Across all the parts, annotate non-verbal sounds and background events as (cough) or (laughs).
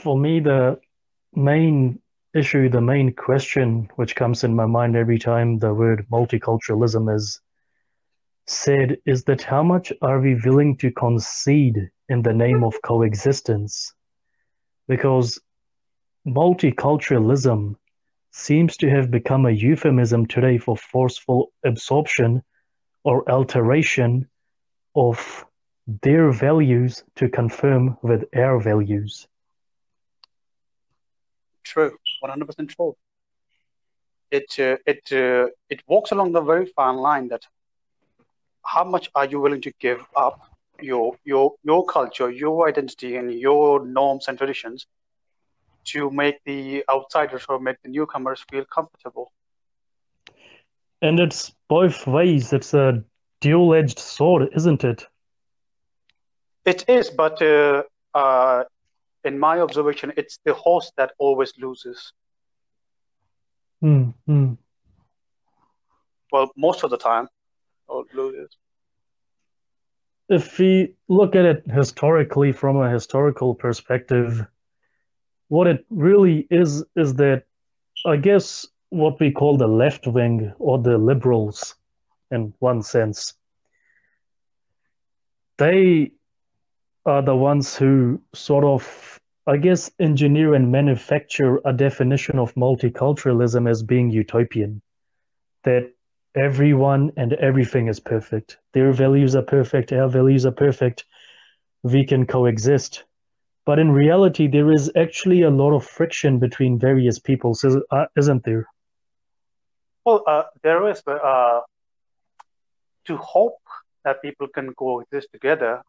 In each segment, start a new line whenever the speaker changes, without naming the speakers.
for me, the main issue, the main question which comes in my mind every time the word multiculturalism is said is that how much are we willing to concede in the name of coexistence? Because multiculturalism seems to have become a euphemism today for forceful absorption or alteration of their values to confirm with our values.
True, one hundred percent true. It uh, it uh, it walks along the very fine line that how much are you willing to give up your your your culture, your identity, and your norms and traditions to make the outsiders or make the newcomers feel comfortable.
And it's both ways. It's a dual edged sword, isn't it?
It is, but uh, uh, in my observation, it's the horse that always loses.
Hmm. hmm.
Well, most of the time, loses.
If we look at it historically from a historical perspective, what it really is is that I guess what we call the left wing or the liberals, in one sense, they are the ones who sort of, I guess, engineer and manufacture a definition of multiculturalism as being utopian. That everyone and everything is perfect. Their values are perfect, our values are perfect. We can coexist. But in reality, there is actually a lot of friction between various peoples, uh, isn't there?
Well, uh, there is, but uh, to hope that people can coexist together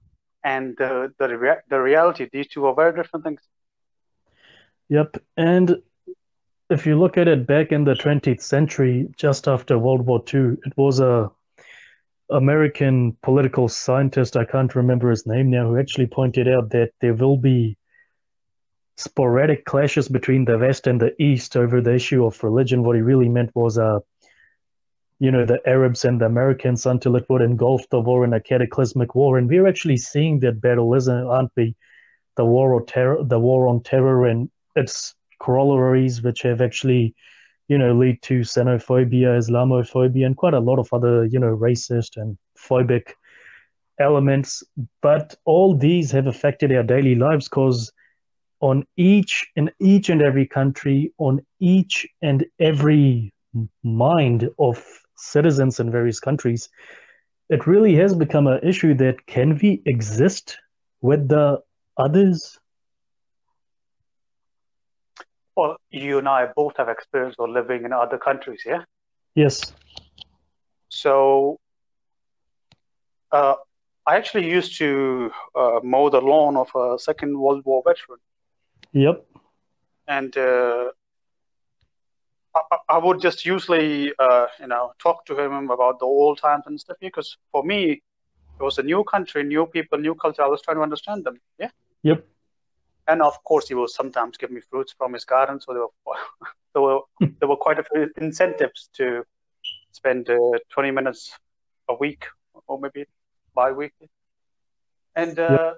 and the, the, rea- the reality, these two are very different things.
Yep. And if you look at it back in the 20th century, just after World War II, it was a American political scientist, I can't remember his name now, who actually pointed out that there will be sporadic clashes between the West and the East over the issue of religion. What he really meant was, uh, you know, the Arabs and the Americans until it would engulf the war in a cataclysmic war. And we're actually seeing that battle, isn't aren't we? The war on terror, the war on terror, and its corollaries, which have actually you know, lead to xenophobia, Islamophobia, and quite a lot of other, you know, racist and phobic elements. But all these have affected our daily lives because on each in each and every country, on each and every mind of citizens in various countries, it really has become an issue that can we exist with the others
well, you and I both have experience of living in other countries, yeah?
Yes.
So, uh, I actually used to uh, mow the lawn of a Second World War veteran.
Yep.
And uh, I, I, would just usually, uh, you know, talk to him about the old times and stuff because for me, it was a new country, new people, new culture. I was trying to understand them. Yeah.
Yep
and of course he will sometimes give me fruits from his garden so there were (laughs) there were, there were quite a few incentives to spend uh, 20 minutes a week or maybe bi-weekly and uh, yep.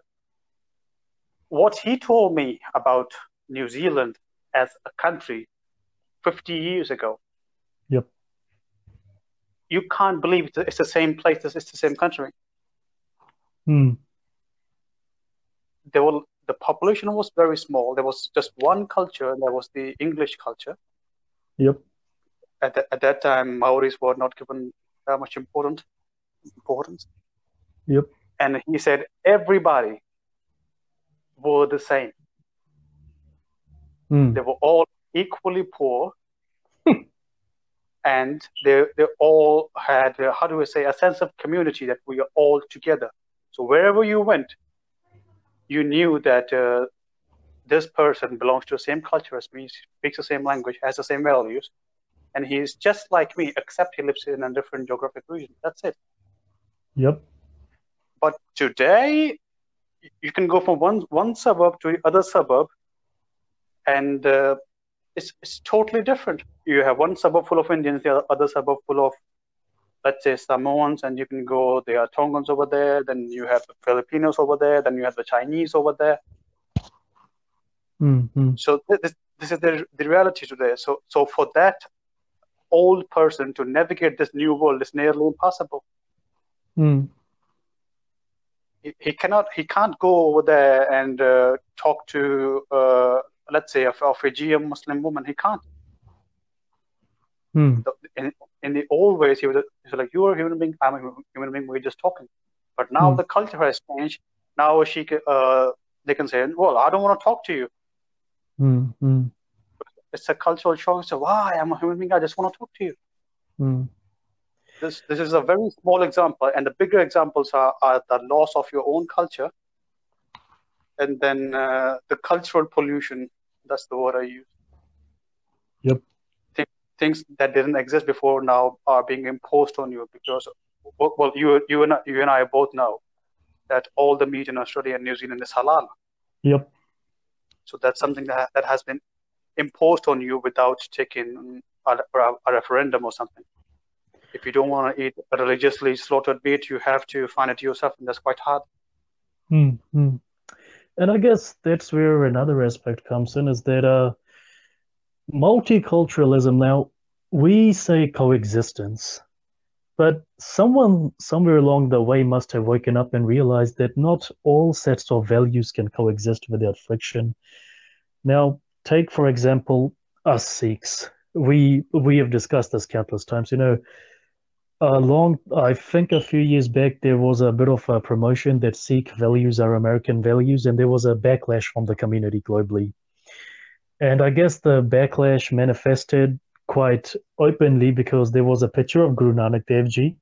what he told me about new zealand as a country 50 years ago
yep
you can't believe it's the same place it's the same country
hmm.
there were the population was very small. There was just one culture, and that was the English culture.
Yep.
At, the, at that time, Maoris were not given that much important importance.
Yep.
And he said everybody were the same.
Mm.
They were all equally poor, (laughs) and they they all had uh, how do we say a sense of community that we are all together. So wherever you went, you knew that uh, this person belongs to the same culture as me, speaks the same language, has the same values, and he's just like me, except he lives in a different geographic region. That's it.
Yep.
But today, you can go from one one suburb to the other suburb, and uh, it's it's totally different. You have one suburb full of Indians, the other suburb full of let's say Samoans, and you can go. There are Tongans over there. Then you have the Filipinos over there. Then you have the Chinese over there.
Mm-hmm.
So this, this is the, the reality today. So so for that old person to navigate this new world is nearly impossible.
Mm.
He, he cannot he can't go over there and uh, talk to uh, let's say a, a Fijian Muslim woman. He can't.
Mm.
In, in the old ways, he was, he was like, "You are a human being. I'm a human being. We're just talking." But now
Mm.
the culture has changed. Now she uh, they can say, "Well, I don't want to talk to you."
Mm. Mm.
It's a cultural choice. So why? I'm a human being. I just want to talk to you.
Mm.
This this is a very small example, and the bigger examples are, are the loss of your own culture, and then uh, the cultural pollution. That's the word I use.
Yep.
Thi- things that didn't exist before now are being imposed on you because, well, you you and I- you and I both know that all the meat in Australia and New Zealand is halal.
Yep.
So that's something that that has been imposed on you without taking a, a, referendum or something. If you don't want to eat a religiously slaughtered meat, you have to find it yourself, and that's quite hard.
Mm. And I guess that's where another aspect comes in is that uh, multiculturalism. Now, we say coexistence, but someone somewhere along the way must have woken up and realized that not all sets of values can coexist without friction. Now, take for example us Sikhs. We we have discussed this countless times. You know, a long, I think a few years back there was a bit of a promotion that Sikh values are American values, and there was a backlash from the community globally. And I guess the backlash manifested quite openly because there was a picture of Guru Nanak Dev Ji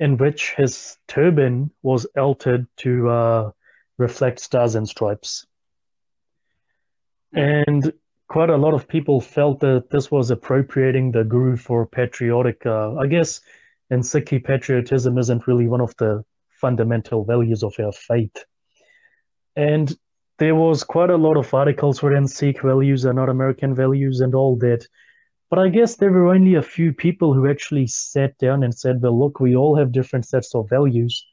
in which his turban was altered to uh, reflect stars and stripes. And quite a lot of people felt that this was appropriating the Guru for patriotic. Uh, I guess in Sikhi, patriotism isn't really one of the fundamental values of our faith. And there was quite a lot of articles wherein Sikh values are not American values and all that. But I guess there were only a few people who actually sat down and said, well, look, we all have different sets of values,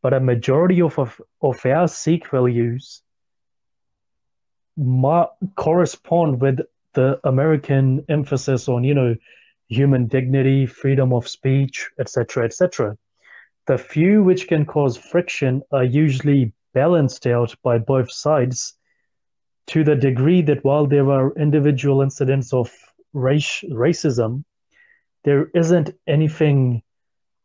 but a majority of, of, of our Sikh values ma- correspond with the American emphasis on, you know, human dignity, freedom of speech, etc., etc. The few which can cause friction are usually balanced out by both sides to the degree that while there are individual incidents of race racism, there isn't anything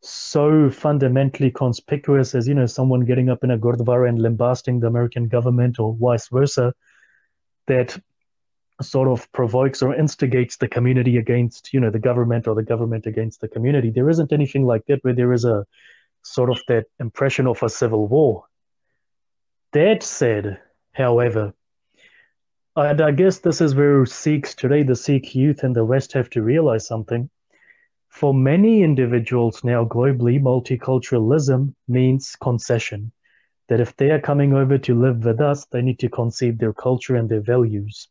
so fundamentally conspicuous as you know someone getting up in a gurdwara and lambasting the American government or vice versa that sort of provokes or instigates the community against you know the government or the government against the community. There isn't anything like that where there is a sort of that impression of a civil war. That said, however, and I guess this is where Sikhs today, the Sikh youth in the West, have to realize something. For many individuals now globally, multiculturalism means concession. That if they are coming over to live with us, they need to concede their culture and their values.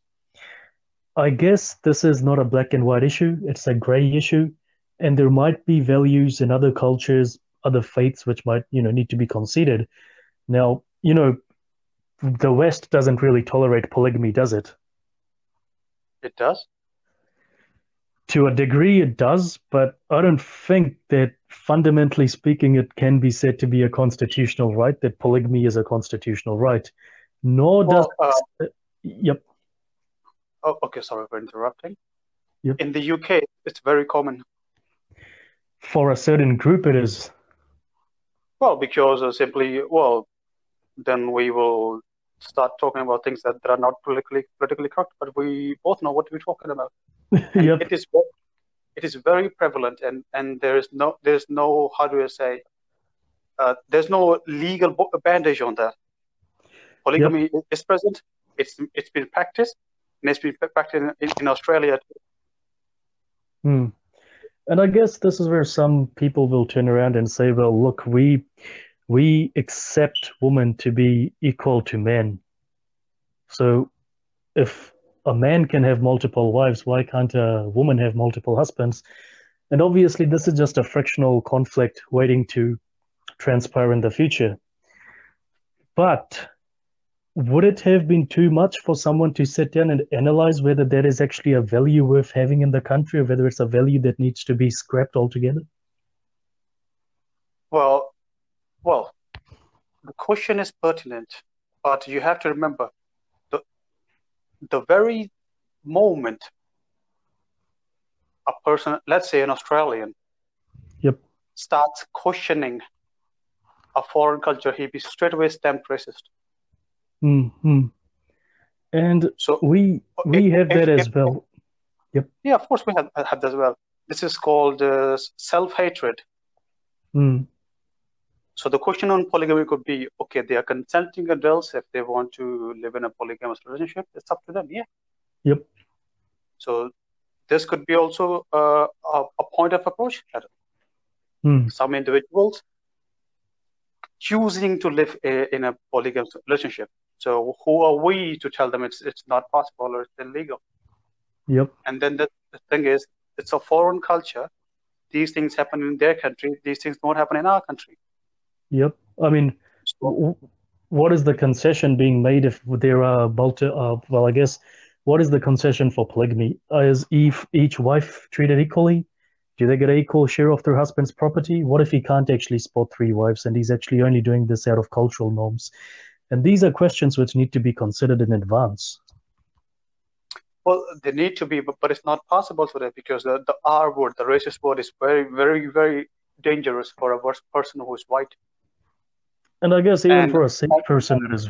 I guess this is not a black and white issue, it's a gray issue. And there might be values in other cultures, other faiths, which might, you know, need to be conceded. Now, you know, the West doesn't really tolerate polygamy, does it?
It does.
To a degree, it does, but I don't think that fundamentally speaking, it can be said to be a constitutional right, that polygamy is a constitutional right. Nor does.
Well, uh,
Yep.
Oh, okay, sorry for interrupting.
Yep.
In the UK, it's very common.
For a certain group, it is.
Well, because uh, simply, well, then we will start talking about things that, that are not politically politically correct, but we both know what we're talking about. (laughs)
Yep.
it is it is very prevalent, and and there is no there's no how do I say uh, there's no legal bandage on that. Polygamy is present. It's it's been practiced, and it's been practiced in, in Australia.
Hmm. And I guess this is where some people will turn around and say, well, look, we we accept women to be equal to men. So if a man can have multiple wives, why can't a woman have multiple husbands? And obviously, this is just a frictional conflict waiting to transpire in the future. But would it have been too much for someone to sit down and analyze whether that is actually a value worth having in the country or whether it's a value that needs to be scrapped altogether?
Well, well, the question is pertinent, but you have to remember the the very moment a person, let's say an Australian,
Yep.
starts questioning a foreign culture, he'd be straight away stamped racist.
Hmm And
So
we we
if,
have that
if,
as
if
well. Yep.
yeah, of course we have, have that as well. This is called uh, self-hatred.
Mm.
So the question on polygamy could be, okay, they are consenting adults if they want to live in a polygamous relationship. It's up to them, yeah.
Yep.
So this could be also uh, a, a point of approach
Mm.
some individuals choosing to live a, in a polygamous relationship. So who are we to tell them it's it's not possible or it's illegal?
Yep.
And then the, the thing is, it's a foreign culture. These things happen in their country. These things don't happen in our country.
Yep. I mean,
So
what is the concession being made if there are multi, uh, well, I guess, what is the concession for polygamy? Uh, is each, each wife treated equally? Do they get an equal share of their husband's property? What if he can't actually spot three wives and he's actually only doing this out of cultural norms? And these are questions which need to be considered in advance.
Well, they need to be, but, but it's not possible today because the, the R word, the racist word, is very, very, very dangerous for a worse person who is white.
And I guess even
And
for a Sikh person, it is.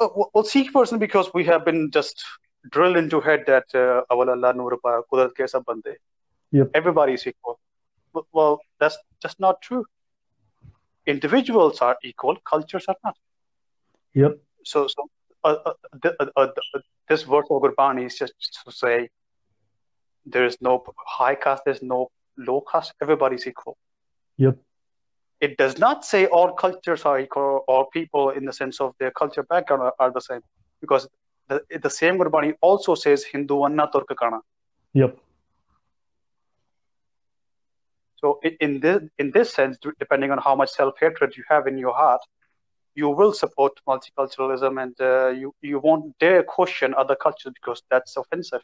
uh, well, Sikh person because we have been just drilled into head that uh, awal Allah kudrat ke bande.
Yep.
Everybody is equal. Well, that's just not true. Individuals are equal, cultures are not.
Yep.
So, so uh, uh, th- uh, uh, this verse of Gurbani is just to say there is no high caste, there's no low caste, everybody's equal.
Yep.
It does not say all cultures are equal or people in the sense of their culture background are, are the same because the, the same Gurbani also says Hindu Anna Turkakana.
Yep.
So in, this in this sense, depending on how much self-hatred you have in your heart, you will support multiculturalism and uh, you, you won't dare question other cultures because that's offensive.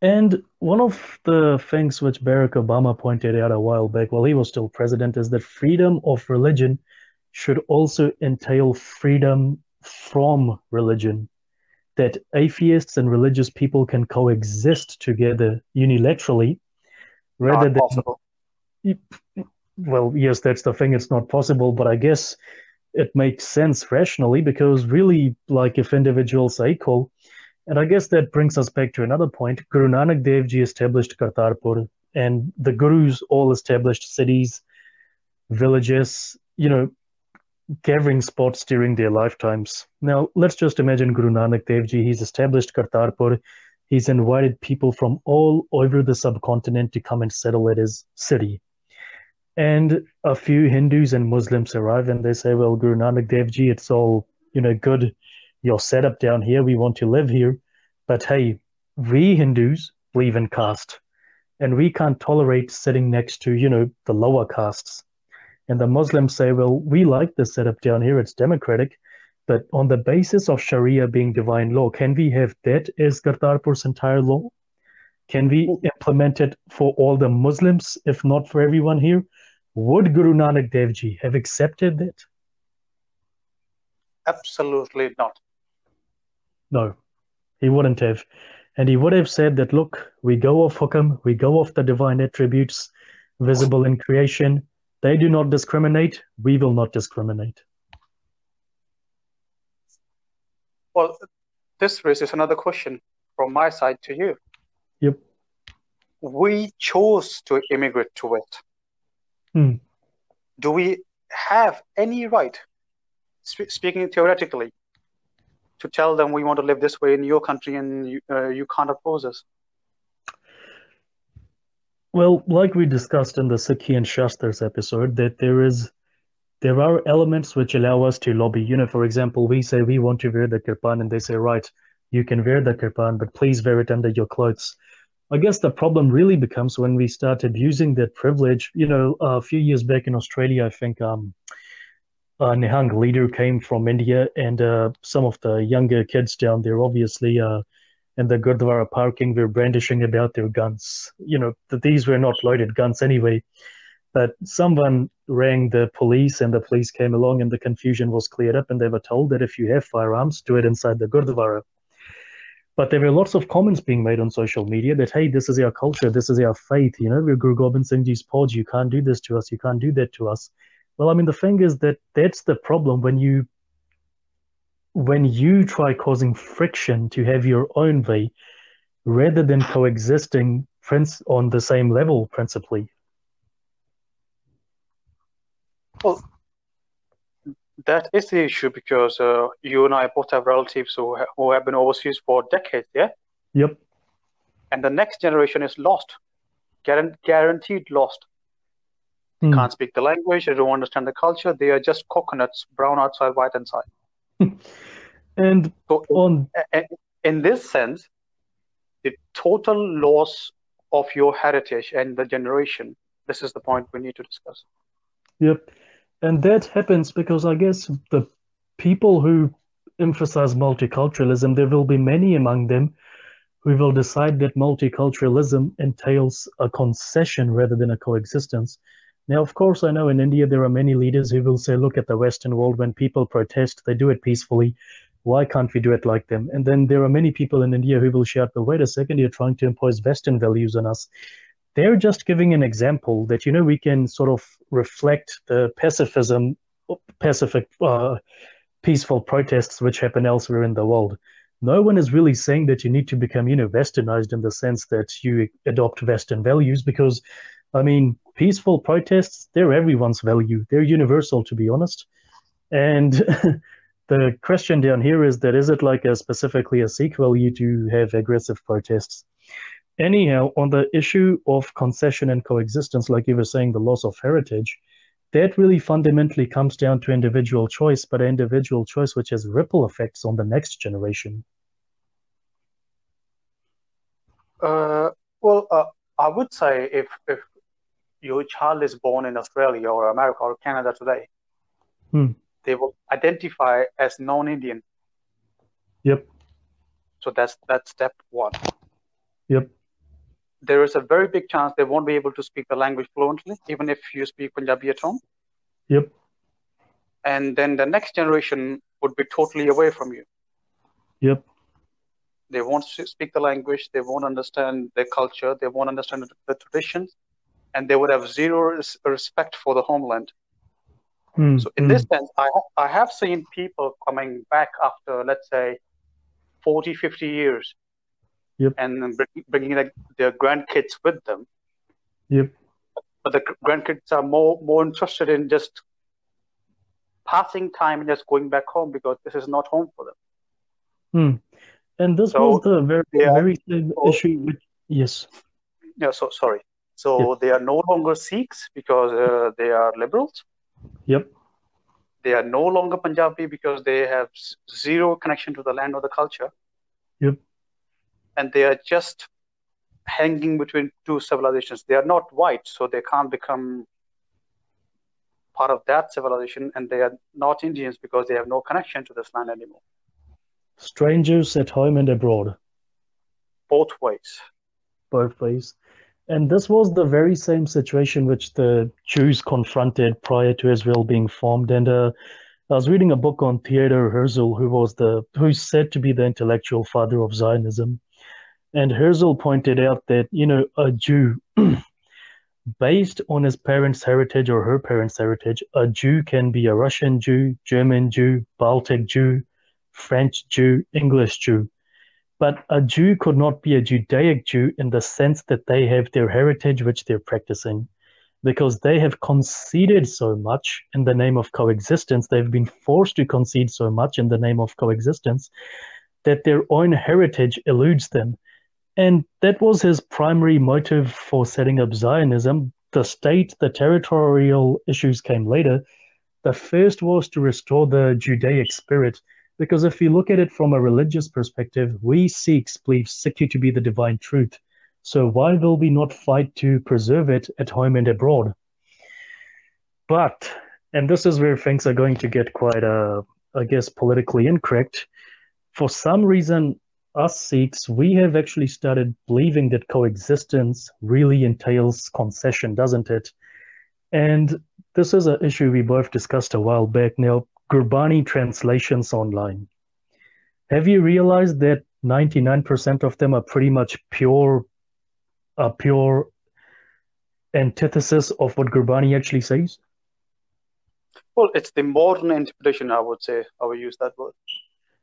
And one of the things which Barack Obama pointed out a while back while he was still president is that freedom of religion should also entail freedom from religion. That atheists and religious people can coexist together unilaterally rather
Not
than, well, yes, that's the thing, it's not possible, but I guess it makes sense rationally because really, like if individuals are equal, and I guess that brings us back to another point. Guru Nanak Dev Ji established Kartarpur, and the Gurus all established cities, villages, you know, gathering spots during their lifetimes. Now, let's just imagine Guru Nanak Dev Ji, he's established Kartarpur, he's invited people from all over the subcontinent to come and settle at his city. And a few Hindus and Muslims arrive and they say, Well, Guru Nanak Dev Ji, it's all, you know, good you're set up down here, we want to live here. But hey, we Hindus believe in caste, and we can't tolerate sitting next to, you know, the lower castes. And the Muslims say, well, we like the setup down here, it's democratic, but on the basis of Sharia being divine law, can we have that as Kartarpur's entire law? Can we implement it for all the Muslims, if not for everyone here? Would Guru Nanak Dev Ji have accepted that?
Absolutely not.
No, he wouldn't have. And he would have said that, look, we go off Hukam, we go off the divine attributes visible in creation. They do not discriminate, we will not discriminate.
Well, this raises another question from my side to you.
Yep.
We chose to immigrate to it.
Hmm.
Do we have any right, sp- speaking theoretically, to tell them we want to live this way in your country and you, uh, you can't oppose us?
Well, like we discussed in the Sikhi and Shastras episode, that there is there are elements which allow us to lobby. You know, for example, we say we want to wear the kirpan, and they say, right, you can wear the kirpan, but please wear it under your clothes. I guess the problem really becomes when we start abusing that privilege. You know, a few years back in Australia, I think um, uh, Nihang leader came from India, and uh, some of the younger kids down there, obviously, uh, in the Gurdwara parking, were brandishing about their guns. You know, these were not loaded guns anyway. But someone rang the police, and the police came along, and the confusion was cleared up, and they were told that if you have firearms, do it inside the Gurdwara. But there were lots of comments being made on social media that, hey, this is our culture, this is our faith, you know, we're Guru Gobind Singh Ji's Pod, you can't do this to us, you can't do that to us. Well, I mean, the thing is that that's the problem when you when you try causing friction to have your own way rather than coexisting on the same level principally.
Well, that is the issue because uh, you and I both have relatives who, ha- who have been overseas for decades, yeah?
Yep.
And the next generation is lost, guaranteed lost. Hmm. can't speak the language, they don't understand the culture, they are just coconuts, brown outside, white inside. (laughs)
and so, on...
in this sense, the total loss of your heritage and the generation, this is the point we need to discuss.
Yep. And that happens because I guess the people who emphasize multiculturalism, there will be many among them who will decide that multiculturalism entails a concession rather than a coexistence. Now, of course, I know in India there are many leaders who will say, look at the Western world, when people protest, they do it peacefully. Why can't we do it like them? And then there are many people in India who will shout, but wait a second, you're trying to impose Western values on us they're just giving an example that you know we can sort of reflect the pacifism, pacific, uh, peaceful protests which happen elsewhere in the world. No one is really saying that you need to become, you know, westernized in the sense that you adopt Western values, because, I mean, peaceful protests they're everyone's value. They're universal, to be honest. And (laughs) the question down here is that is it like a specifically a Sikh value to have aggressive protests? Anyhow, on the issue of concession and coexistence, like you were saying, the loss of heritage, that really fundamentally comes down to individual choice, but individual choice which has ripple effects on the next generation.
Uh, well, uh, I would say if if your child is born in Australia or America or Canada today,
hmm.
they will identify as non-Indian.
Yep.
So that's that's step one.
Yep
there is a very big chance they won't be able to speak the language fluently, even if you speak Punjabi at home.
Yep.
And then the next generation would be totally away from you.
Yep.
They won't speak the language, they won't understand their culture, they won't understand the traditions, and they would have zero respect for the homeland.
Mm,
so, in mm. this sense, I, I have seen people coming back after, let's say, 40, 50 years
Yep.
And bringing like their grandkids with them.
Yep.
But the grandkids are more more interested in just passing time and just going back home because this is not home for them.
Hmm. And this so was the very very same so, issue. With, yes.
Yeah. So sorry. So yep. they are no longer Sikhs because uh, they are liberals.
Yep.
They are no longer Punjabi because they have zero connection to the land or the culture.
Yep
and they are just hanging between two civilizations. They are not white, so they can't become part of that civilization, and they are not Indians because they have no connection to this land anymore.
Strangers at home and abroad.
Both ways.
Both ways. And this was the very same situation which the Jews confronted prior to Israel being formed. And uh, I was reading a book on Theodor Herzl, who was the who's said to be the intellectual father of Zionism. And Herzl pointed out that, you know, a Jew, (clears throat) based on his parents' heritage or her parents' heritage, a Jew can be a Russian Jew, German Jew, Baltic Jew, French Jew, English Jew. But a Jew could not be a Judaic Jew in the sense that they have their heritage which they're practicing. Because they have conceded so much in the name of coexistence, they've been forced to concede so much in the name of coexistence that their own heritage eludes them and that was his primary motive for setting up Zionism. The state, the territorial issues came later. The first was to restore the Judaic spirit, because if you look at it from a religious perspective, we Sikhs believe Sikhi to be the divine truth. So why will we not fight to preserve it at home and abroad? But and this is where things are going to get quite, uh, I guess, politically incorrect. For some reason, us Sikhs, we have actually started believing that coexistence really entails concession, doesn't it? And this is an issue we both discussed a while back. Now, Gurbani translations online. Have you realized that 99% of them are pretty much pure, a pure antithesis of what Gurbani actually says?
Well, it's the modern interpretation, I would say. I would use that word.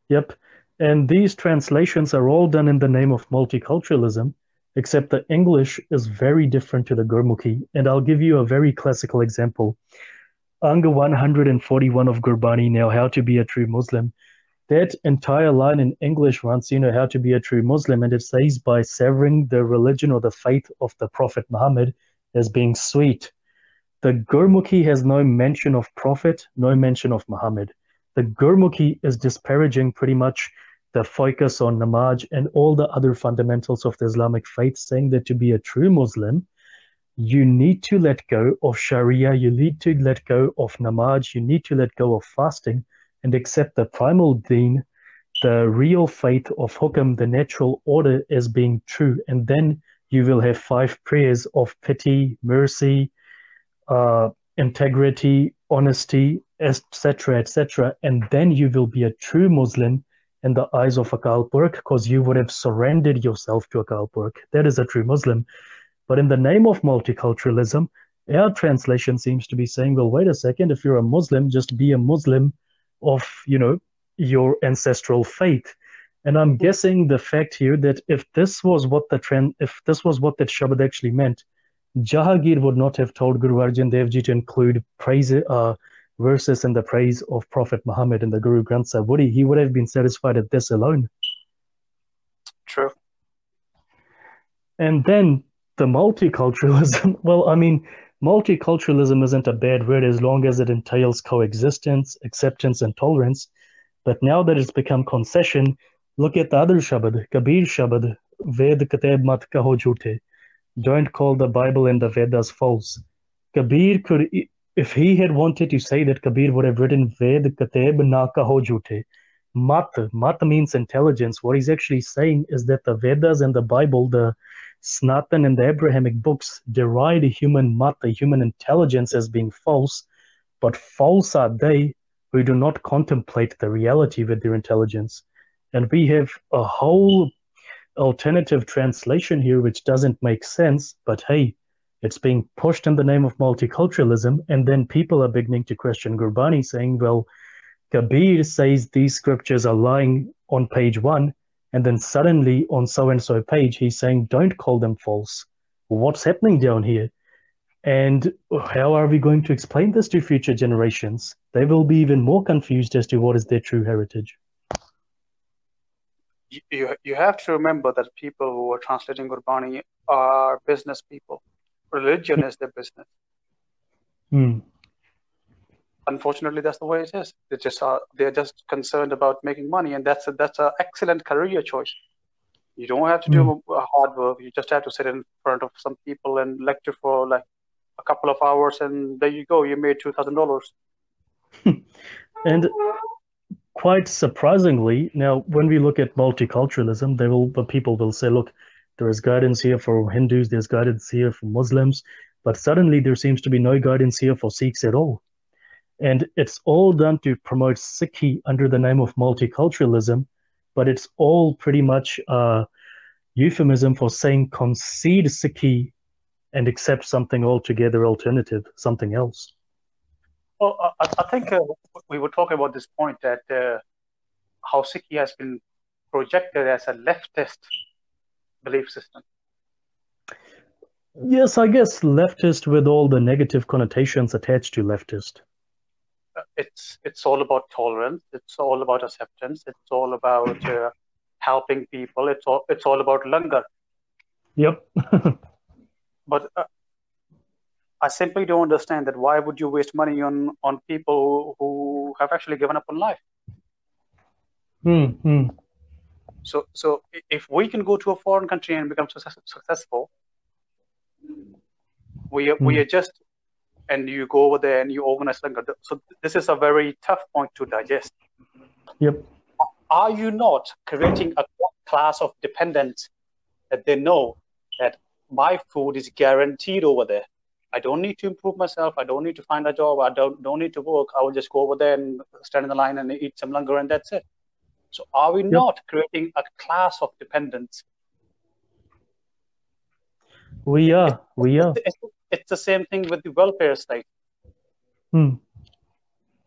Yep. And these translations are all done in the name of multiculturalism, except the English is very different to the Gurmukhi. And I'll give you a very classical example. Anga 141 of Gurbani, now, How to Be a True Muslim. That entire line in English runs, you know, how to be a true Muslim, and it says by severing the religion or the faith of the Prophet Muhammad as being sweet. The Gurmukhi has no mention of Prophet, no mention of Muhammad. The Gurmukhi is disparaging pretty much the focus on namaz and all the other fundamentals of the Islamic faith, saying that to be a true Muslim, you need to let go of Sharia, you need to let go of namaz, you need to let go of fasting and accept the primal deen, the real faith of hukam, the natural order as being true. And then you will have five prayers of pity, mercy, uh, integrity, honesty, etc., etc. And then you will be a true Muslim in the eyes of Akal Purkh because you would have surrendered yourself to Akal Purkh. That is a true Muslim. But in the name of multiculturalism, our translation seems to be saying, well, wait a second, if you're a Muslim, just be a Muslim of, you know, your ancestral faith. And I'm guessing the fact here that if this was what the trend, if this was what that Shabad actually meant, Jahangir would not have told Guru Arjan Dev Ji to include praise, uh, verses in the praise of Prophet Muhammad in the Guru Granth Sahib, would he? He would have been satisfied at this alone.
True.
And then the multiculturalism, (laughs) well, I mean, multiculturalism isn't a bad word as long as it entails coexistence, acceptance, and tolerance. But now that it's become concession, look at the other Shabad, Kabir Shabad, Ved Kitab Mat Kaho Jhute. Don't call the Bible and the Vedas false. Kabir could if he had wanted to say that Kabir would have written Ved Kateb Na Kaho Jhute, Mat, Mat means intelligence. What he's actually saying is that the Vedas and the Bible, the Sanatan and the Abrahamic books, deride human mat, the human intelligence, as being false, but false are they who do not contemplate the reality with their intelligence. And we have a whole alternative translation here which doesn't make sense, but hey, it's being pushed in the name of multiculturalism, and then people are beginning to question Gurbani, saying, well, Kabir says these scriptures are lying on page one, and then suddenly on so and so page, he's saying, don't call them false. What's happening down here? And how are we going to explain this to future generations? They will be even more confused as to what is their true heritage.
You, you have to remember that people who are translating Gurbani are business people religion is their business.
Hmm.
Unfortunately, that's the way it is. They just are. They're just concerned about making money, and that's a, that's an excellent career choice. You don't have to do mm. hard work. You just have to sit in front of some people and lecture for like a couple of hours, and there you go. You made two thousand dollars. (laughs)
and quite surprisingly, now when we look at multiculturalism, there will the people will say, look, there is guidance here for Hindus, there's guidance here for Muslims, but suddenly there seems to be no guidance here for Sikhs at all. And it's all done to promote Sikhi under the name of multiculturalism, but it's all pretty much a euphemism for saying concede Sikhi and accept something altogether alternative, something else.
Well, I, I think uh, we were talking about this point that uh, how Sikhi has been projected as a leftist belief system.
Yes, I guess leftist with all the negative connotations attached to leftist.
It's it's all about tolerance. It's all about acceptance. It's all about uh, helping people. It's all it's all about langar.
Yep. (laughs)
but uh, I simply don't understand that. Why would you waste money on on people who, who have actually given up on life?
Hmm. hmm.
So, so if we can go to a foreign country and become success, successful, we are, mm. we hmm. are just and you go over there and you organize langar. So this is a very tough point to digest.
Yep.
Are you not creating a class of dependents that they know that my food is guaranteed over there? I don't need to improve myself. I don't need to find a job. I don't don't need to work. I will just go over there and stand in the line and eat some langar, and that's it. So, are we yep. not creating a class of dependents?
We are. We are.
It's, it's the same thing with the welfare state.
Hmm.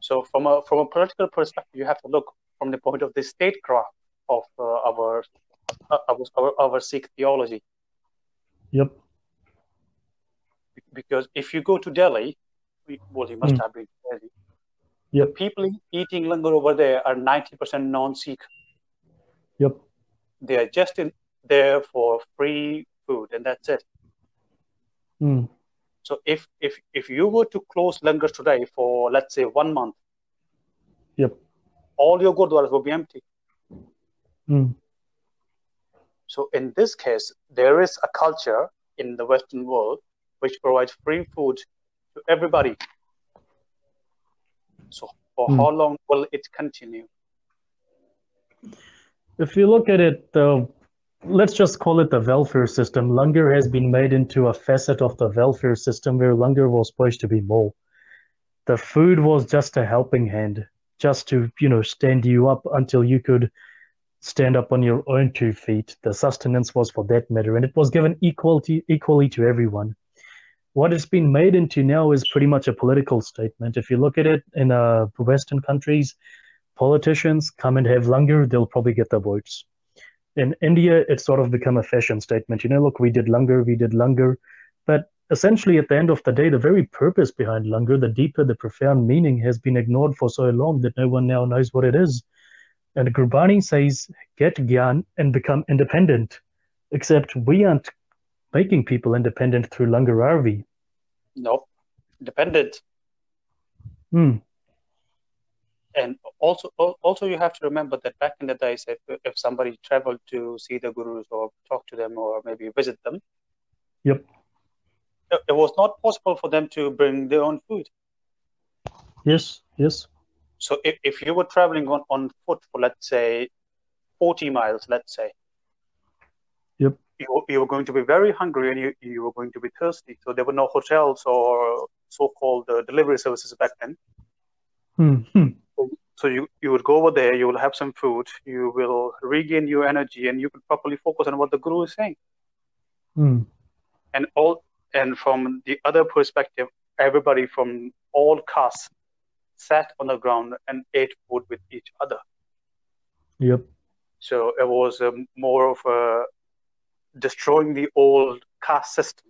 So, from a from a political perspective, you have to look from the point of the statecraft of uh, our, uh, our our Sikh theology.
Yep
because if you go to Delhi, well, you must mm. have been to Delhi.
Yep.
The people eating langar over there are 90% non-Sikh.
Yep.
They are just in there for free food, and that's it.
Mm.
So if if if you were to close langar today for let's say one month,
yep,
all your gurdwaras will be empty.
Mm.
So in this case, there is a culture in the Western world which provides free food to everybody. So, for mm. how long will it continue?
If you look at it, though, let's just call it the welfare system. Langar has been made into a facet of the welfare system where Langar was supposed to be more. The food was just a helping hand, just to, you know, stand you up until you could stand up on your own two feet. The sustenance was for that matter, and it was given equality equally to everyone what it's been made into now is pretty much a political statement. If you look at it in uh, Western countries, politicians come and have langar, they'll probably get the votes. In India, it's sort of become a fashion statement. You know, look, we did langar, we did langar. But essentially, at the end of the day, the very purpose behind langar, the deeper, the profound meaning, has been ignored for so long that no one now knows what it is. And Gurbani says, get gyan and become independent. Except we aren't making people independent through langar, are we?
Nope. Dependent.
Hmm.
And also, also you have to remember that back in the days, if, if somebody traveled to see the gurus or talk to them or maybe visit them,
yep,
it was not possible for them to bring their own food.
Yes, yes.
So if, if you were traveling on, on foot for let's say forty miles, let's say,
yep,
you, you were going to be very hungry and you, you were going to be thirsty. So there were no hotels or so-called uh, delivery services back then.
Mm-hmm.
So, you, you would go over there, you will have some food, you will regain your energy, and you can properly focus on what the guru is saying.
Mm.
And all and from the other perspective, everybody from all castes sat on the ground and ate food with each other.
Yep.
So it was um, more of a destroying the old caste system.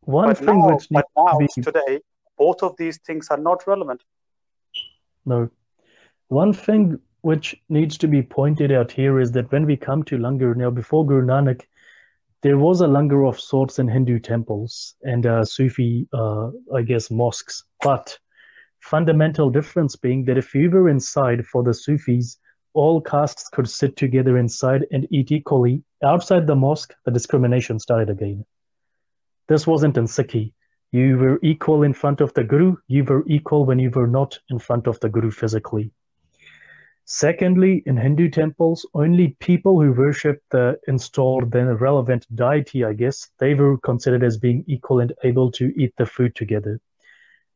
One
but
thing
now,
which
but now
be...
today, both of these things are not relevant.
No. One thing which needs to be pointed out here is that when we come to langar now, before Guru Nanak, there was a langar of sorts in Hindu temples and uh, Sufi, uh, I guess, mosques. But fundamental difference being that if you were inside for the Sufis, all castes could sit together inside and eat equally. Outside the mosque, the discrimination started again. This wasn't in Sikhi. You were equal in front of the Guru, you were equal when you were not in front of the Guru physically. Secondly, in Hindu temples, only people who worshipped the installed, then relevant deity, I guess, they were considered as being equal and able to eat the food together.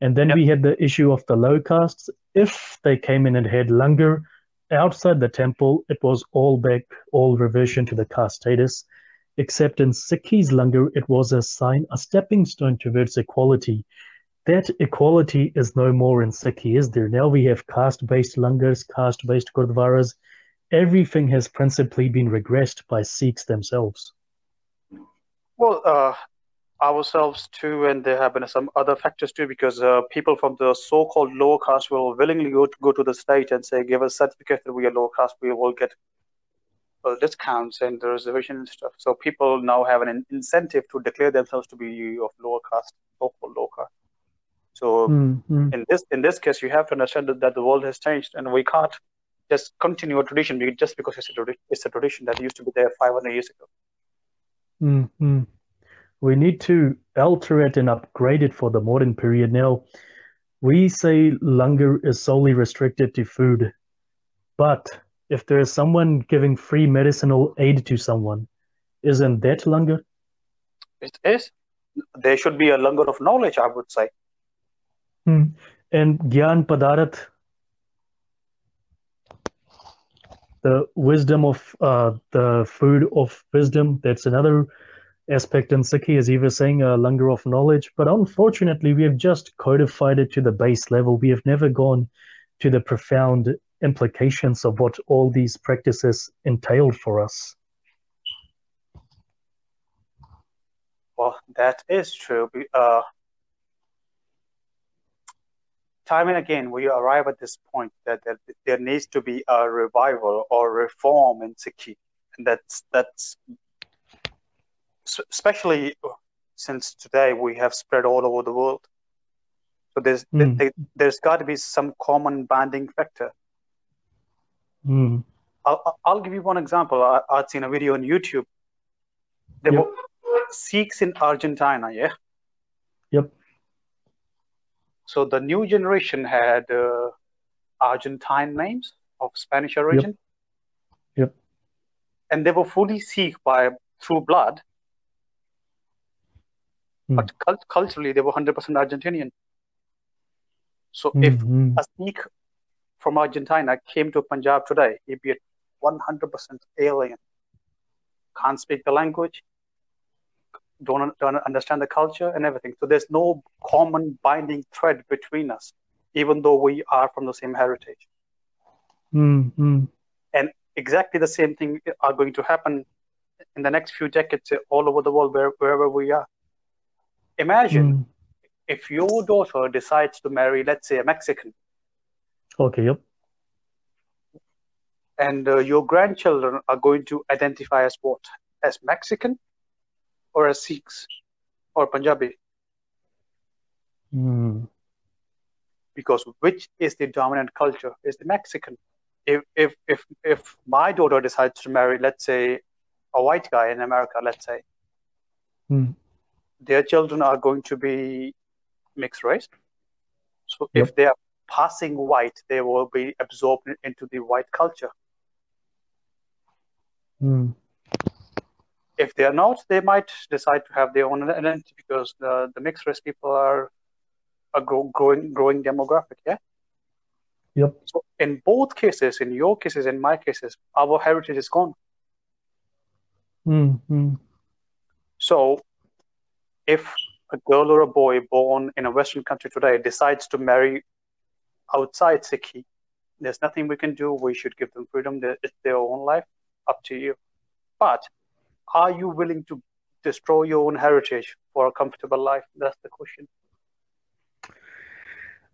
And then yep. we had the issue of the low castes. If they came in and had langar, outside the temple, it was all back, all reversion to the caste status. Except in Sikhi's langar, it was a sign, a stepping stone towards equality. That equality is no more in Sikhi, is there? Now we have caste-based langars, caste-based gurdwaras. Everything has principally been regressed by Sikhs themselves.
Well, uh, ourselves too, and there have been some other factors too, because uh, people from the so-called lower caste will willingly go to, go to the state and say, "Give us certificate that we are lower caste. We will get discounts and the reservation and stuff." So people now have an incentive to declare themselves to be of lower caste, so-called lower caste. So
mm-hmm.
in this in this case, you have to understand that, that the world has changed, and we can't just continue a tradition just because it's a, it's a tradition that used to be there 500 years ago.
Mm-hmm. we need to alter it and upgrade it for the modern period. Now, we say langar is solely restricted to food, but if there is someone giving free medicinal aid to someone, isn't that langar?
It is. There should be a langar of knowledge, I would say.
Hmm. And Gyan Padarat, the wisdom of uh, the food of wisdom, that's another aspect in Sikhi, as you were saying, a langar of knowledge. But unfortunately, we have just codified it to the base level. We have never gone to the profound implications of what all these practices entailed for us.
Well, that is true. Uh, time and again, we arrive at this point that, that there needs to be a revival or reform in Sikhi, and that's that's especially since today we have spread all over the world. So there's mm. there, has got to be some common bonding factor.
Mm.
I'll, I'll give you one example. I, I'd seen a video on YouTube. There yep. were Sikhs in Argentina, yeah.
Yep.
So the new generation had uh, Argentine names of Spanish origin.
Yep. yep.
And they were fully Sikh by through blood, mm. but cult- culturally they were 100% Argentinian. So mm-hmm. if hmm. a Sikh from Argentina came to Punjab today, he'd be 100% alien. Can't speak the language, don't, don't understand the culture and everything. So there's no common binding thread between us, even though we are from the same heritage.
Mm-hmm.
And exactly the same thing are going to happen in the next few decades all over the world, where, wherever we are. Imagine mm. if your daughter decides to marry, let's say, a Mexican.
Okay, yep.
And uh, your grandchildren are going to identify as what? As Mexican or as Sikhs or Punjabi?
Mm.
Because which is the dominant culture? Is the Mexican. If if if if my daughter decides to marry, let's say, a white guy in America, let's say,
mm.
their children are going to be mixed race. So yep. if they are passing white, they will be absorbed into the white culture.
Mm
if they are not, they might decide to have their own identity because the, the mixed race people are a grow, growing growing demographic. Yeah.
Yep.
So in both cases, in your cases, in my cases, our heritage is gone.
Mm-hmm.
So, if a girl or a boy born in a Western country today decides to marry outside Sikhi, there's nothing we can do. We should give them freedom. It's their own life. Up to you. But are you willing to destroy your own heritage for a comfortable life? That's the question.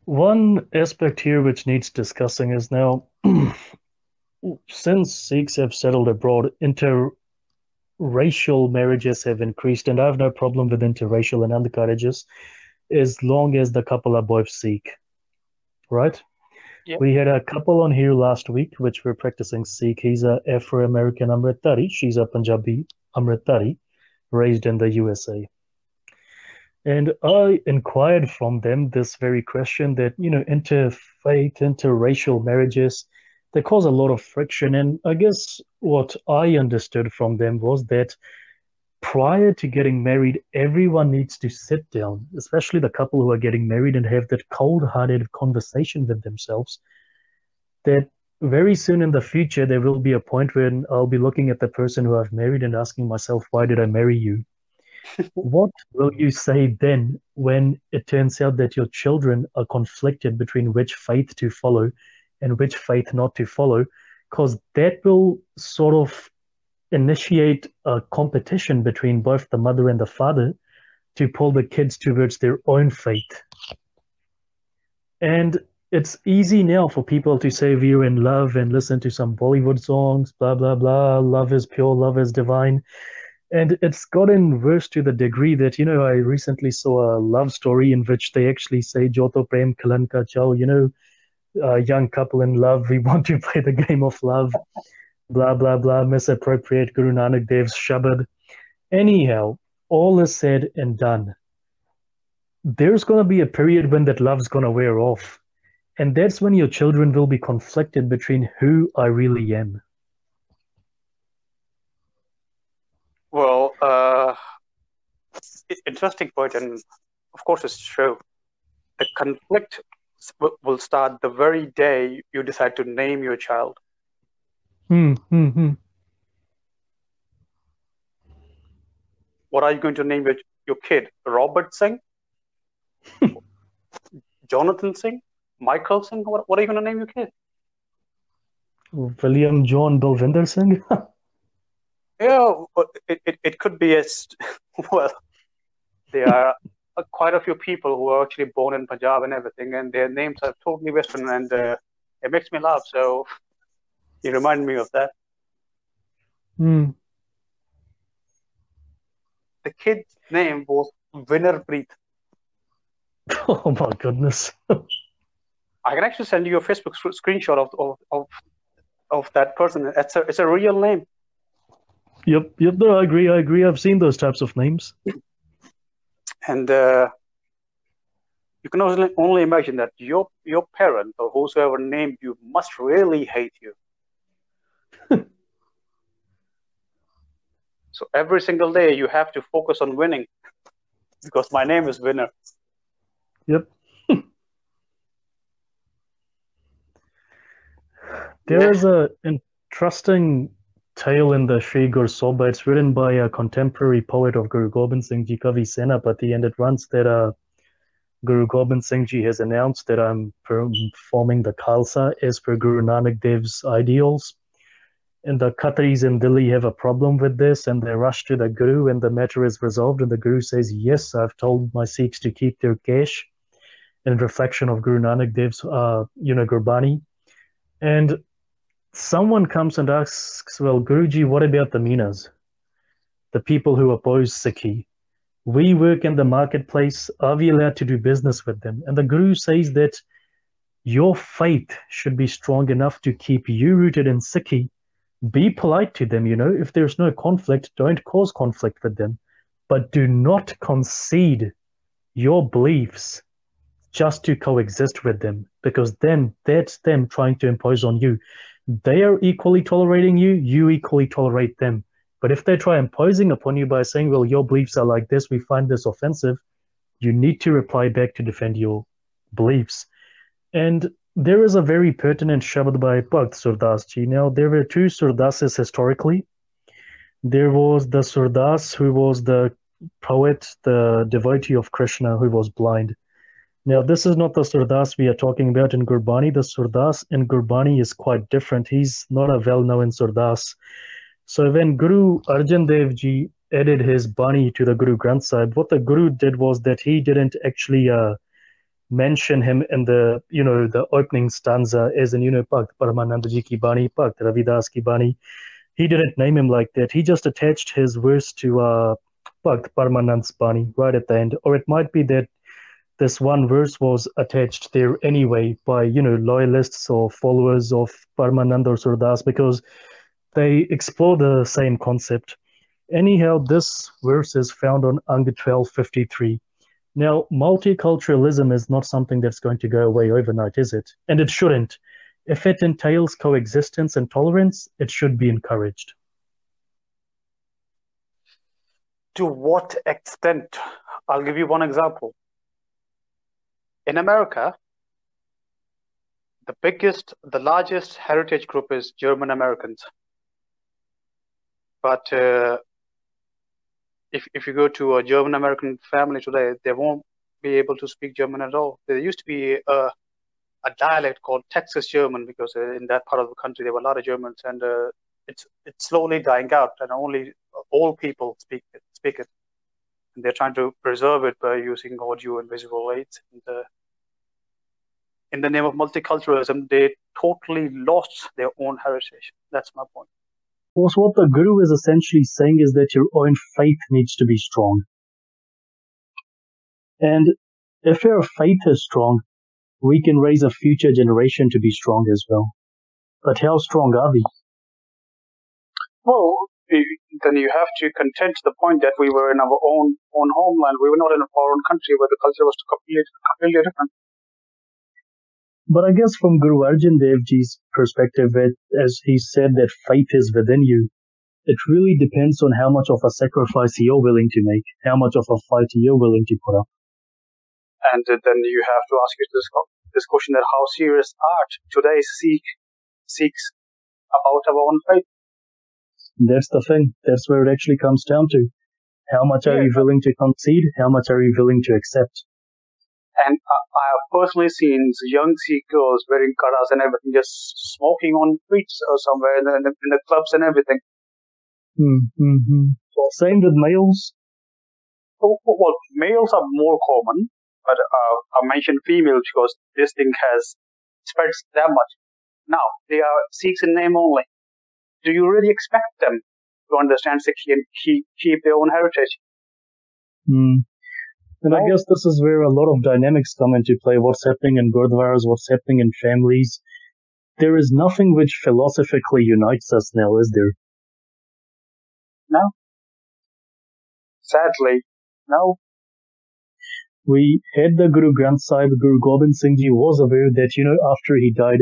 One aspect here which needs discussing is now, (clears throat) since Sikhs have settled abroad, interracial marriages have increased, and I have no problem with interracial and undercarriages as long as the couple are both Sikh, right?
Yep.
We had a couple on here last week which were practicing Sikh. He's a Afro-American Amritdhari. She's a Punjabi Amritdhari, raised in the USA. And I inquired from them this very question that, you know, interfaith, interracial marriages, they cause a lot of friction. And I guess what I understood from them was that prior to getting married, everyone needs to sit down, especially the couple who are getting married, and have that cold hearted conversation with themselves that very soon in the future, there will be a point when I'll be looking at the person who I've married and asking myself, why did I marry you? (laughs) what will you say then when it turns out that your children are conflicted between which faith to follow and which faith not to follow? Because that will sort of initiate a competition between both the mother and the father to pull the kids towards their own faith. And it's easy now for people to say we're in love and listen to some Bollywood songs, blah, blah, blah. Love is pure, love is divine. And it's gotten worse to the degree that, you know, I recently saw a love story in which they actually say, Joto Prem Kalanka Chao, you know, a young couple in love, we (laughs) want to play the game of love, blah, blah, blah, misappropriate Guru Nanak Dev's Shabad. Anyhow, all is said and done, there's going to be a period when that love's going to wear off. And that's when your children will be conflicted between who I really am.
Well, uh, interesting point, and of course, it's true. The conflict will start the very day you decide to name your child.
Hmm, hmm, hmm.
What are you going to name your, your kid? Robert Singh? (laughs) Jonathan Singh? Michael Singh? What, what are you going to name your kid?
William John Balvinder Singh? (laughs)
yeah, it, it, it could be as (laughs) well. There are quite a few people who are actually born in Punjab and everything, and their names are totally Western, and uh, it makes me laugh. So you remind me of that.
Hmm.
The kid's name was Winner Winnerpreet. (laughs)
Oh my goodness.
I can actually send you a Facebook screenshot of, of, of, of that person. It's a, it's a real name.
Yep, yep, no, I agree, I agree. I've seen those types of names.
And uh, you can only, only imagine that your your parent or whosoever named you must really hate you. (laughs) so every single day you have to focus on winning (laughs) because my name is Winner.
Yep. (laughs) there is a interesting tale in the Sri Gur Sobha. It's written by a contemporary poet of Guru Gobind Singh Ji, Kavi Senapati, and it runs that uh, Guru Gobind Singh Ji has announced that I'm performing the Khalsa as per Guru Nanak Dev's ideals. And the Khatris in Delhi have a problem with this, and they rush to the Guru, and the matter is resolved. And the Guru says, Yes, I've told my Sikhs to keep their kesh in reflection of Guru Nanak Dev's, uh, you know, Gurbani. And someone comes and asks, Well, Guruji, what about the Minas? The people who oppose Sikhi? We work in the marketplace. Are we allowed to do business with them? And the Guru says that your faith should be strong enough to keep you rooted in Sikhi. Be polite to them, you know. If there's no conflict, don't cause conflict with them. But do not concede your beliefs just to coexist with them, because then that's them trying to impose on you they are equally tolerating you, you equally tolerate them. But if they try imposing upon you by saying, well, your beliefs are like this, we find this offensive, you need to reply back to defend your beliefs. And there is a very pertinent shabad by Bhakt Surdas ji. Now, there were two Surdases historically. There was the Surdas who was the poet, the devotee of Krishna who was blind. Now, this is not the Surdas we are talking about in Gurbani. The Surdas in Gurbani is quite different. He's not a well-known Surdas. So when Guru Arjan Dev Ji added his Bani to the Guru Granth Sahib, what the Guru did was that he didn't actually uh, mention him in the, you know, the opening stanza as in, you know, Bhakt Paramananda Ji ki Bani, Bhakt Ravidas ki Bani. He didn't name him like that. He just attached his verse to uh, Bhakt Paramanand's Bani right at the end. Or it might be that this one verse was attached there anyway by you know loyalists or followers of Paramanand or Surdas because they explore the same concept. Anyhow, this verse is found on Ang 1253. Now, multiculturalism is not something that's going to go away overnight, is it? And it shouldn't. If it entails coexistence and tolerance, it should be encouraged.
To what extent? I'll give you one example in America, the biggest, the largest heritage group is German Americans. But uh, if if you go to a German American family today, they won't be able to speak German at all. There used to be a, a dialect called Texas German because uh, in that part of the country there were a lot of Germans, and uh, it's it's slowly dying out, and only old people speak it. Speak it. And they're trying to preserve it by using audio and visual aids. And, uh, in the name of multiculturalism, they totally lost their own heritage. That's my point.
Well, what the Guru is essentially saying is that your own faith needs to be strong. And if your faith is strong, we can raise a future generation to be strong as well. But how strong are we?
Well, then you have to contend to the point that we were in our own own homeland. We were not in a foreign country where the culture was completely, completely different.
But I guess from Guru Arjan Dev Ji's perspective, it, as he said that faith is within you, it really depends on how much of a sacrifice you're willing to make, how much of a fight you're willing to put up.
And then you have to ask yourself this, question that how serious art today seek, seeks about our own faith.
That's the thing. That's where it actually comes down to. How much are you willing to concede? How much are you willing to accept?
And I have personally seen young Sikh girls wearing karas and everything, just smoking on streets or somewhere in the, in the clubs and everything.
Mm-hmm. Same with males.
Well, well, males are more common, but uh, I mentioned females because this thing has spread that much. Now, they are Sikhs in name only. Do you really expect them to understand Sikhi and keep, keep their own heritage?
Mm. And I guess this is where a lot of dynamics come into play. What's happening in gurdwaras, what's happening in families. There is nothing which philosophically unites us now, is there?
No. Sadly, no.
We had the Guru Granth Sahib, Guru Gobind Singh Ji was aware that, you know, after he died,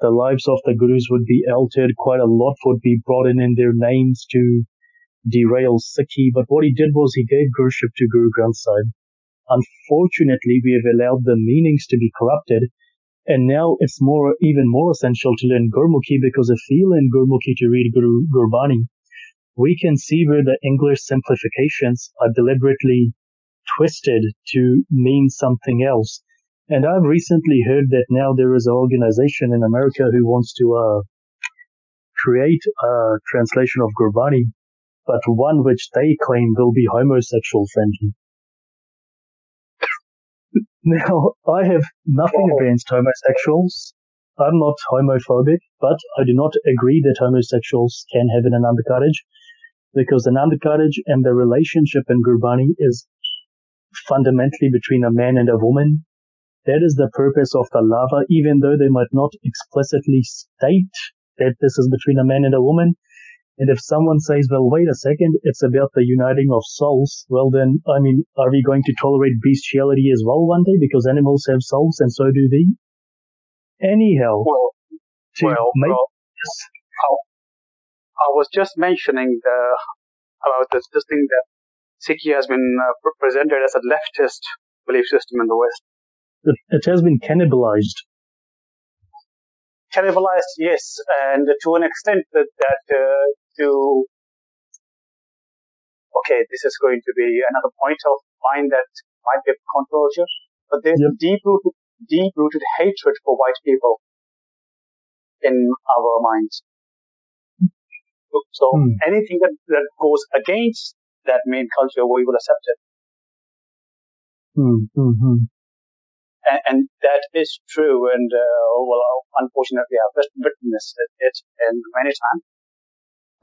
the lives of the Gurus would be altered. Quite a lot would be brought in in their names to derail Sikhi. But what he did was he gave Guruship to Guru Granth Sahib. Unfortunately, we have allowed the meanings to be corrupted. And now it's more, even more essential to learn Gurmukhi because if we learn Gurmukhi to read Guru Gurbani, we can see where the English simplifications are deliberately twisted to mean something else. And I've recently heard that now there is an organization in America who wants to uh, create a translation of Gurbani, but one which they claim will be homosexual friendly. Now, I have nothing oh. against homosexuals. I'm not homophobic, but I do not agree that homosexuals can have an Karaj because Anand Karaj and the relationship in Gurbani is fundamentally between a man and a woman. That is the purpose of the lava, even though they might not explicitly state that this is between a man and a woman. And if someone says, well, wait a second, it's about the uniting of souls, well, then, I mean, are we going to tolerate bestiality as well one day because animals have souls and so do we? Anyhow,
well, to well, make well, I was just mentioning the, about this, this thing that Sikhi has been uh, presented as a leftist belief system in the West.
It, it has been cannibalized
cannibalized, yes, and to an extent that, that uh, to okay, this is going to be another point of mine that might be a controversial, but there's yep. deep-rooted, deep-rooted hatred for white people in our minds. So hmm. anything that, that goes against that main culture, we will accept it.
Hmm. hmm.
And, and, that is true, and uh, well, unfortunately, I've witnessed it, it many times.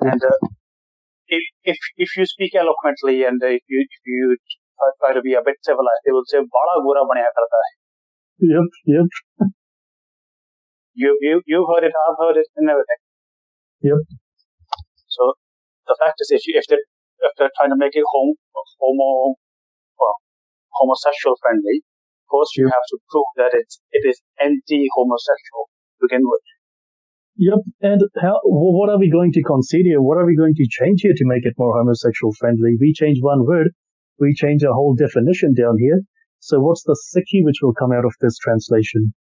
And uh, if, if if you speak eloquently and if you if you try to be a bit civilized, they will say "bada gura banaya karta hai."
Yep, yep.
You you you heard it, I've heard it, and everything.
Yep.
So the fact is, if you if they if they're trying to make it home homo well, homosexual friendly, of course you have to prove that it's it is anti-homosexual to begin with.
Yep. And how, what are we going to consider? What are we going to change here to make it more homosexual friendly? We change one word, we change a whole definition down here. So what's the Sikhi which will come out of this translation?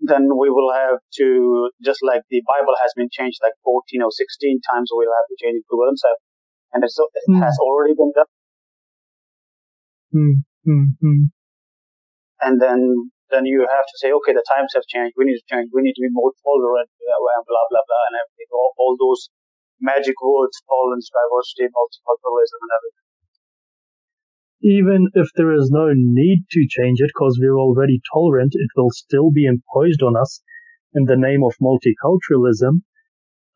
Then we will have to, just like the Bible has been changed like 14 or 16 times, we'll have to change it to himself. And it mm. has already been done.
Mm, mm.
And then then you have to say, okay, the times have changed. We need to change. We need to be more tolerant, blah, blah, blah, blah, and everything. All, all those magic words, tolerance, diversity, multiculturalism, and everything.
Even if there is no need to change it because we're already tolerant, it will still be imposed on us in the name of multiculturalism,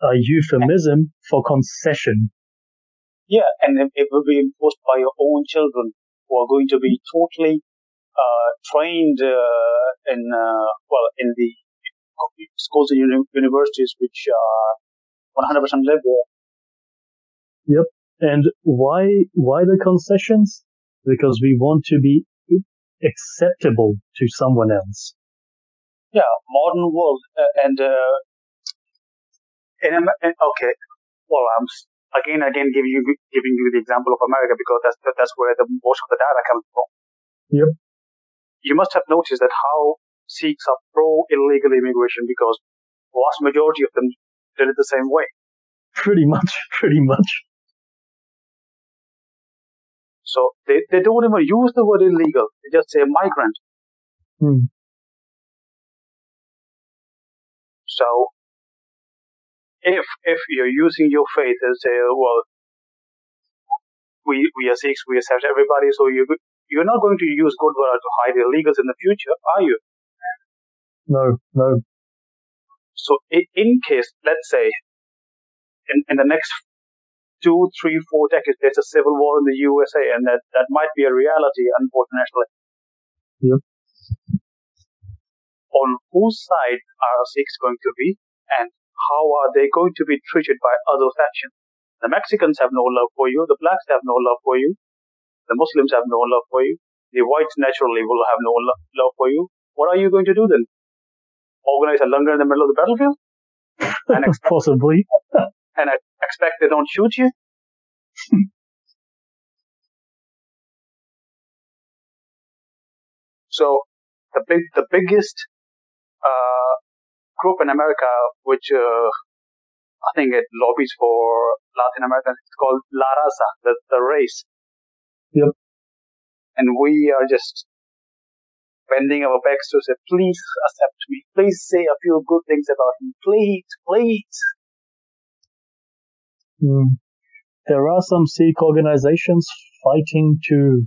a euphemism for concession.
Yeah, and it will be imposed by your own children who are going to be totally uh, trained uh, in uh, well in the schools and uni- universities which are 100% liberal,
Yep. And why why the concessions? Because we want to be acceptable to someone else.
Yeah, modern world uh, and uh, in, okay. Well, I'm again again giving you giving you the example of America because that's that's where the most of the data comes from.
Yep.
You must have noticed that how Sikhs are pro illegal immigration because vast majority of them did it the same way.
Pretty much, (laughs) pretty much.
So they, they don't even use the word illegal. They just say migrant.
Hmm.
So if if you're using your faith and say, well, we we are Sikhs, we accept everybody, so you you're not going to use Gurdwara to hide illegals in the future, are you?
No, no.
So in case, let's say, in, in the next two, three, four decades, there's a civil war in the USA, and that, that might be a reality, unfortunately.
Yep.
On whose side are Sikhs going to be, and how are they going to be treated by other factions? The Mexicans have no love for you, the blacks have no love for you, the Muslims have no love for you, the whites naturally will have no lo- love for you. What are you going to do then? Organize a langar in the middle of the battlefield? (laughs)
And expect, Possibly. (laughs)
and I expect they don't shoot you? (laughs) so the big, the biggest uh, group in America, which uh, I think it lobbies for Latin America, it's called La Raza, the, the race.
Yep.
And we are just bending our backs to say, please accept me. Please say a few good things about me. Please, please.
Mm. There are some Sikh organizations fighting to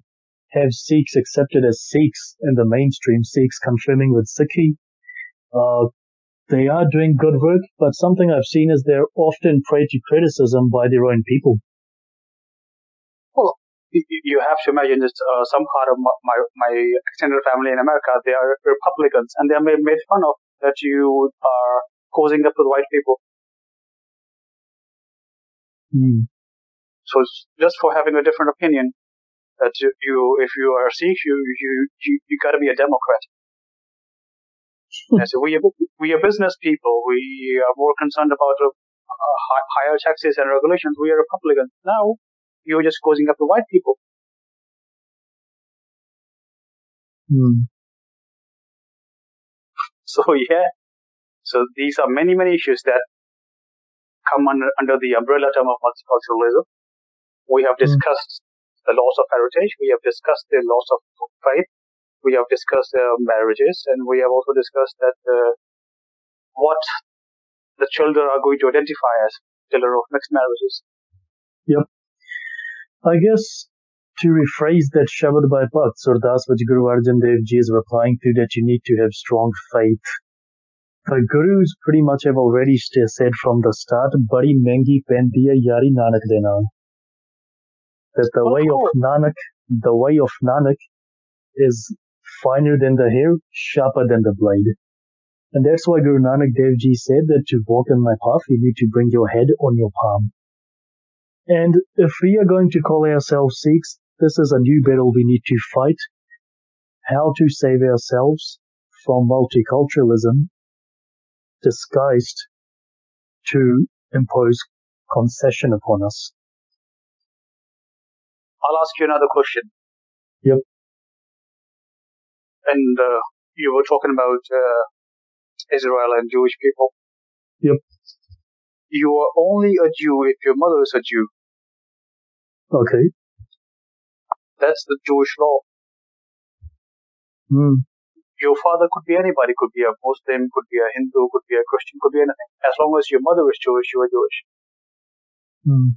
have Sikhs accepted as Sikhs in the mainstream, Sikhs confirming with Sikhi. Uh, they are doing good work, but something I've seen is they're often prey to criticism by their own people.
Well, you have to imagine that uh, some part of my, my extended family in America, they are Republicans, and they are made fun of that you are causing up with white people.
Mm.
So just for having a different opinion, that you, you if you are Sikh, you you you, you got to be a Democrat. so we are, we are business people. We are more concerned about uh, higher taxes and regulations. We are Republicans. Now you're just causing up the white people.
Hmm. (laughs)
So yeah, so these are many many issues that come under, under the umbrella term of multiculturalism. We have hmm. discussed mm. the loss of heritage. We have discussed the loss of faith we have discussed uh, marriages, and we have also discussed that uh, what the children are going to identify as children of mixed marriages.
Yep. I guess to rephrase that Shabad by Bhakt, which Guru Arjan Dev Ji is replying to, that you need to have strong faith. The Gurus pretty much have already said from the start, Badi Mengi Pendiya Yari Nanak Dena. That the way of oh. Nanak, the way of Nanak is finer than the hair, sharper than the blade. And that's why Guru Nanak Dev Ji said that to walk in my path, you need to bring your head on your palm. And if we are going to call ourselves Sikhs, this is a new battle we need to fight. How to save ourselves from multiculturalism disguised to impose concession upon us.
I'll ask you another question.
Yep
and uh, you were talking about uh, Israel and Jewish people.
Yep.
You are only a Jew if your mother is a Jew.
Okay.
That's the Jewish law.
Hmm.
Your father could be anybody, could be a Muslim, could be a Hindu, could be a Christian, could be anything. As long as your mother is Jewish, you are Jewish.
Hmm.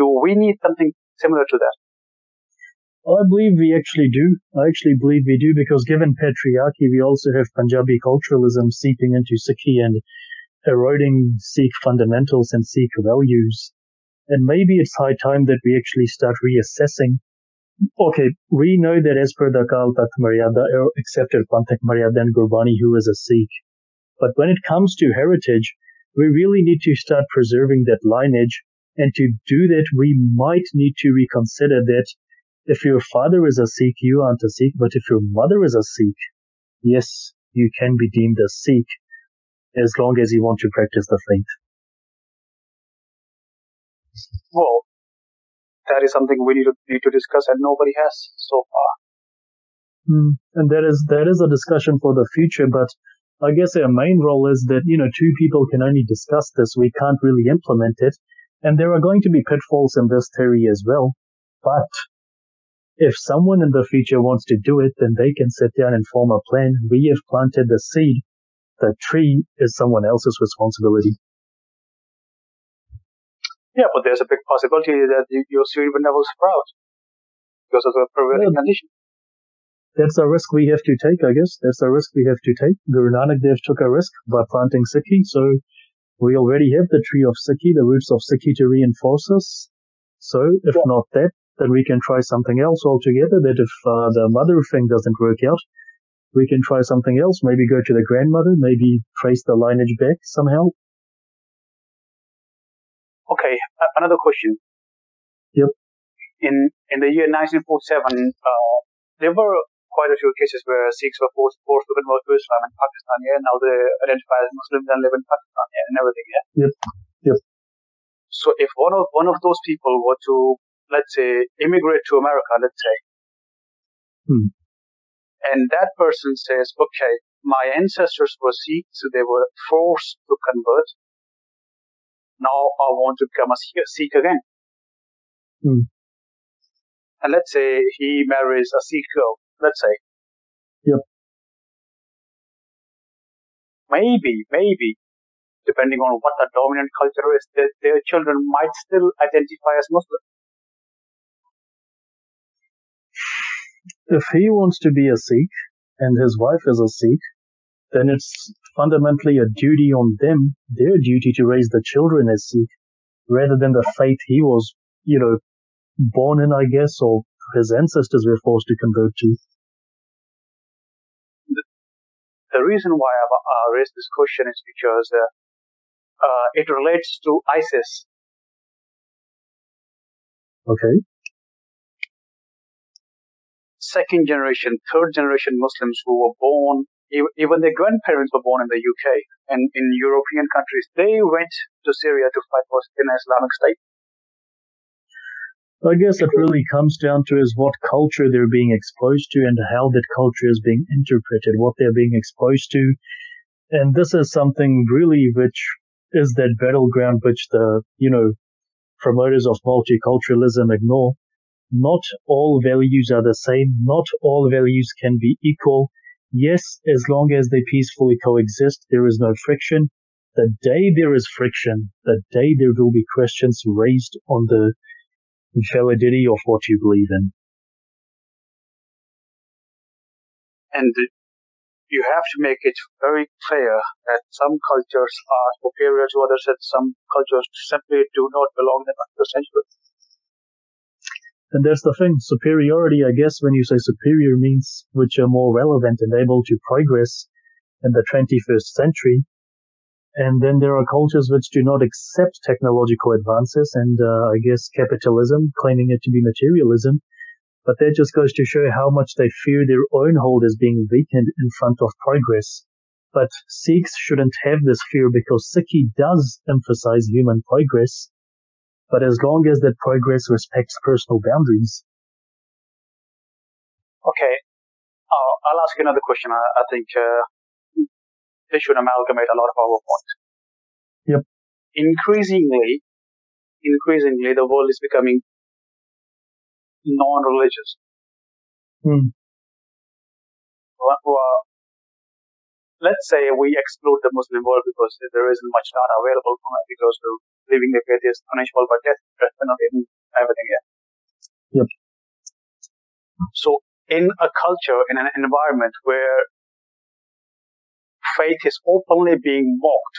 Do we need something similar to that?
I believe we actually do. I actually believe we do because given patriarchy, we also have Punjabi culturalism seeping into Sikhi and eroding Sikh fundamentals and Sikh values. And maybe it's high time that we actually start reassessing. Okay, we know that as per the Akal Takht Maryada, accepted Panthak Maryada and Gurbani, who is a Sikh. But when it comes to heritage, we really need to start preserving that lineage And to do that, we might need to reconsider that if your father is a Sikh, you aren't a Sikh, but if your mother is a Sikh, yes, you can be deemed a Sikh as long as you want to practice the faith.
Well, that is something we need to, need to discuss, and nobody has so far.
Mm, and that is that is a discussion for the future. But I guess our main role is that you know two people can only discuss this. We can't really implement it, and there are going to be pitfalls in this theory as well. But if someone in the future wants to do it, then they can sit down and form a plan. We have planted the seed. The tree is someone else's responsibility.
Yeah, but there's a big possibility that your seed will never sprout because of the prevailing yeah. condition.
That's a risk we have to take, I guess. That's a risk we have to take. Guru Nanak Dev took a risk by planting Sikhi, so we already have the tree of Sikhi, the roots of Sikhi to reinforce us. So if yeah. not that, then we can try something else altogether. That if uh, the mother thing doesn't work out, we can try something else. Maybe go to the grandmother, maybe trace the lineage back somehow.
Okay, another question.
Yep.
In in the year 1947, uh, there were quite a few cases where Sikhs were forced, forced to convert to Islam in Pakistan. Yeah, now they identify as Muslims and live in Pakistan. Yeah, and everything. Yeah.
Yep. Yep.
So if one of one of those people were to let's say, immigrate to America, let's say,
hmm.
And that person says, okay, my ancestors were Sikh, so they were forced to convert. Now I want to become a Sikh again.
Hmm.
And let's say he marries a Sikh girl, let's say.
Yep.
Maybe, maybe, depending on what the dominant culture is, their, their children might still identify as Muslim.
If he wants to be a Sikh and his wife is a Sikh, then it's fundamentally a duty on them, their duty to raise the children as Sikh, rather than the faith he was, you know, born in, I guess, or his ancestors were forced to convert to.
The, reason why I've uh, raised this question is because uh, uh, it relates to ISIS.
Okay
second generation, third generation Muslims who were born, even their grandparents were born in the UK and in European countries. They went to Syria to fight for an Islamic State.
I guess it really comes down to is what culture they're being exposed to and how that culture is being interpreted, what they're being exposed to. And this is something really which is that battleground which the, you know, promoters of multiculturalism ignore. Not all values are the same. Not all values can be equal. Yes, as long as they peacefully coexist, there is no friction. The day there is friction, the day there will be questions raised on the validity of what you believe in.
And you have to make it very clear that some cultures are superior to others and some cultures simply do not belong in the century.
And that's the thing. Superiority, I guess, when you say superior means which are more relevant and able to progress in the 21st century. And then there are cultures which do not accept technological advances and, uh, I guess, capitalism, claiming it to be materialism. But that just goes to show how much they fear their own hold is being weakened in front of progress. But Sikhs shouldn't have this fear because Sikhi does emphasize human progress but as long as that progress respects personal boundaries.
Okay, uh, I'll ask you another question. I, I think uh, this should amalgamate a lot of our points.
Yep.
Increasingly, increasingly, the world is becoming non-religious.
Hmm.
Well, let's say we exclude the Muslim world because there isn't much data available from it because we're living the faith is punishable by death, death penalty, and everything. Yeah.
Yep.
So, in a culture, in an environment where faith is openly being mocked,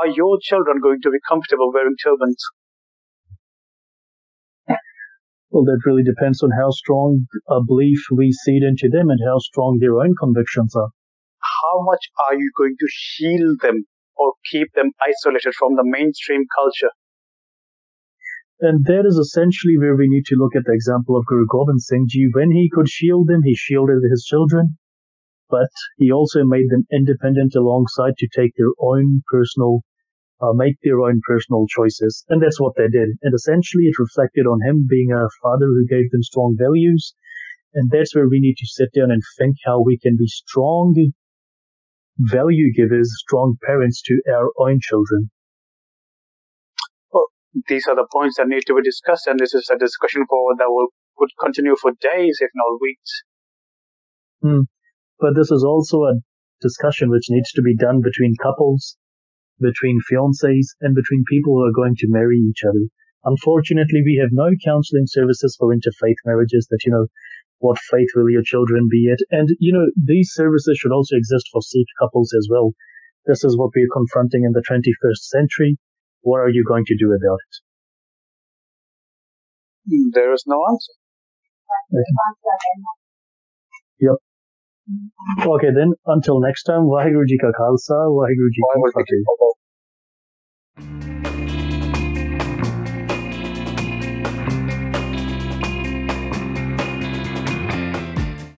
are your children going to be comfortable wearing turbans?
Well, that really depends on how strong a belief we seed into them and how strong their own convictions are.
How much are you going to shield them or keep them isolated from the mainstream culture?
And that is essentially where we need to look at the example of Guru Gobind Singh Ji. When he could shield them, he shielded his children, but he also made them independent alongside to take their own personal, uh, make their own personal choices. And that's what they did. And essentially it reflected on him being a father who gave them strong values. And that's where we need to sit down and think how we can be strong value givers, strong parents to our own children Well,
these are the points that need to be discussed, and this is a discussion for that will would continue for days, if not weeks.
Hmm. But this is also a discussion which needs to be done between couples, between fiancés, and between people who are going to marry each other. Unfortunately, we have no counseling services for interfaith marriages that, you know, what faith will your children be at? And, you know, these services should also exist for Sikh couples as well. This is what we are confronting in the 21st century. What are you going to do about it?
There is no answer.
Yep. Okay, then until next time, Vaheguru Ji Ka Khalsa, Vaheguru Ji Ki Fateh.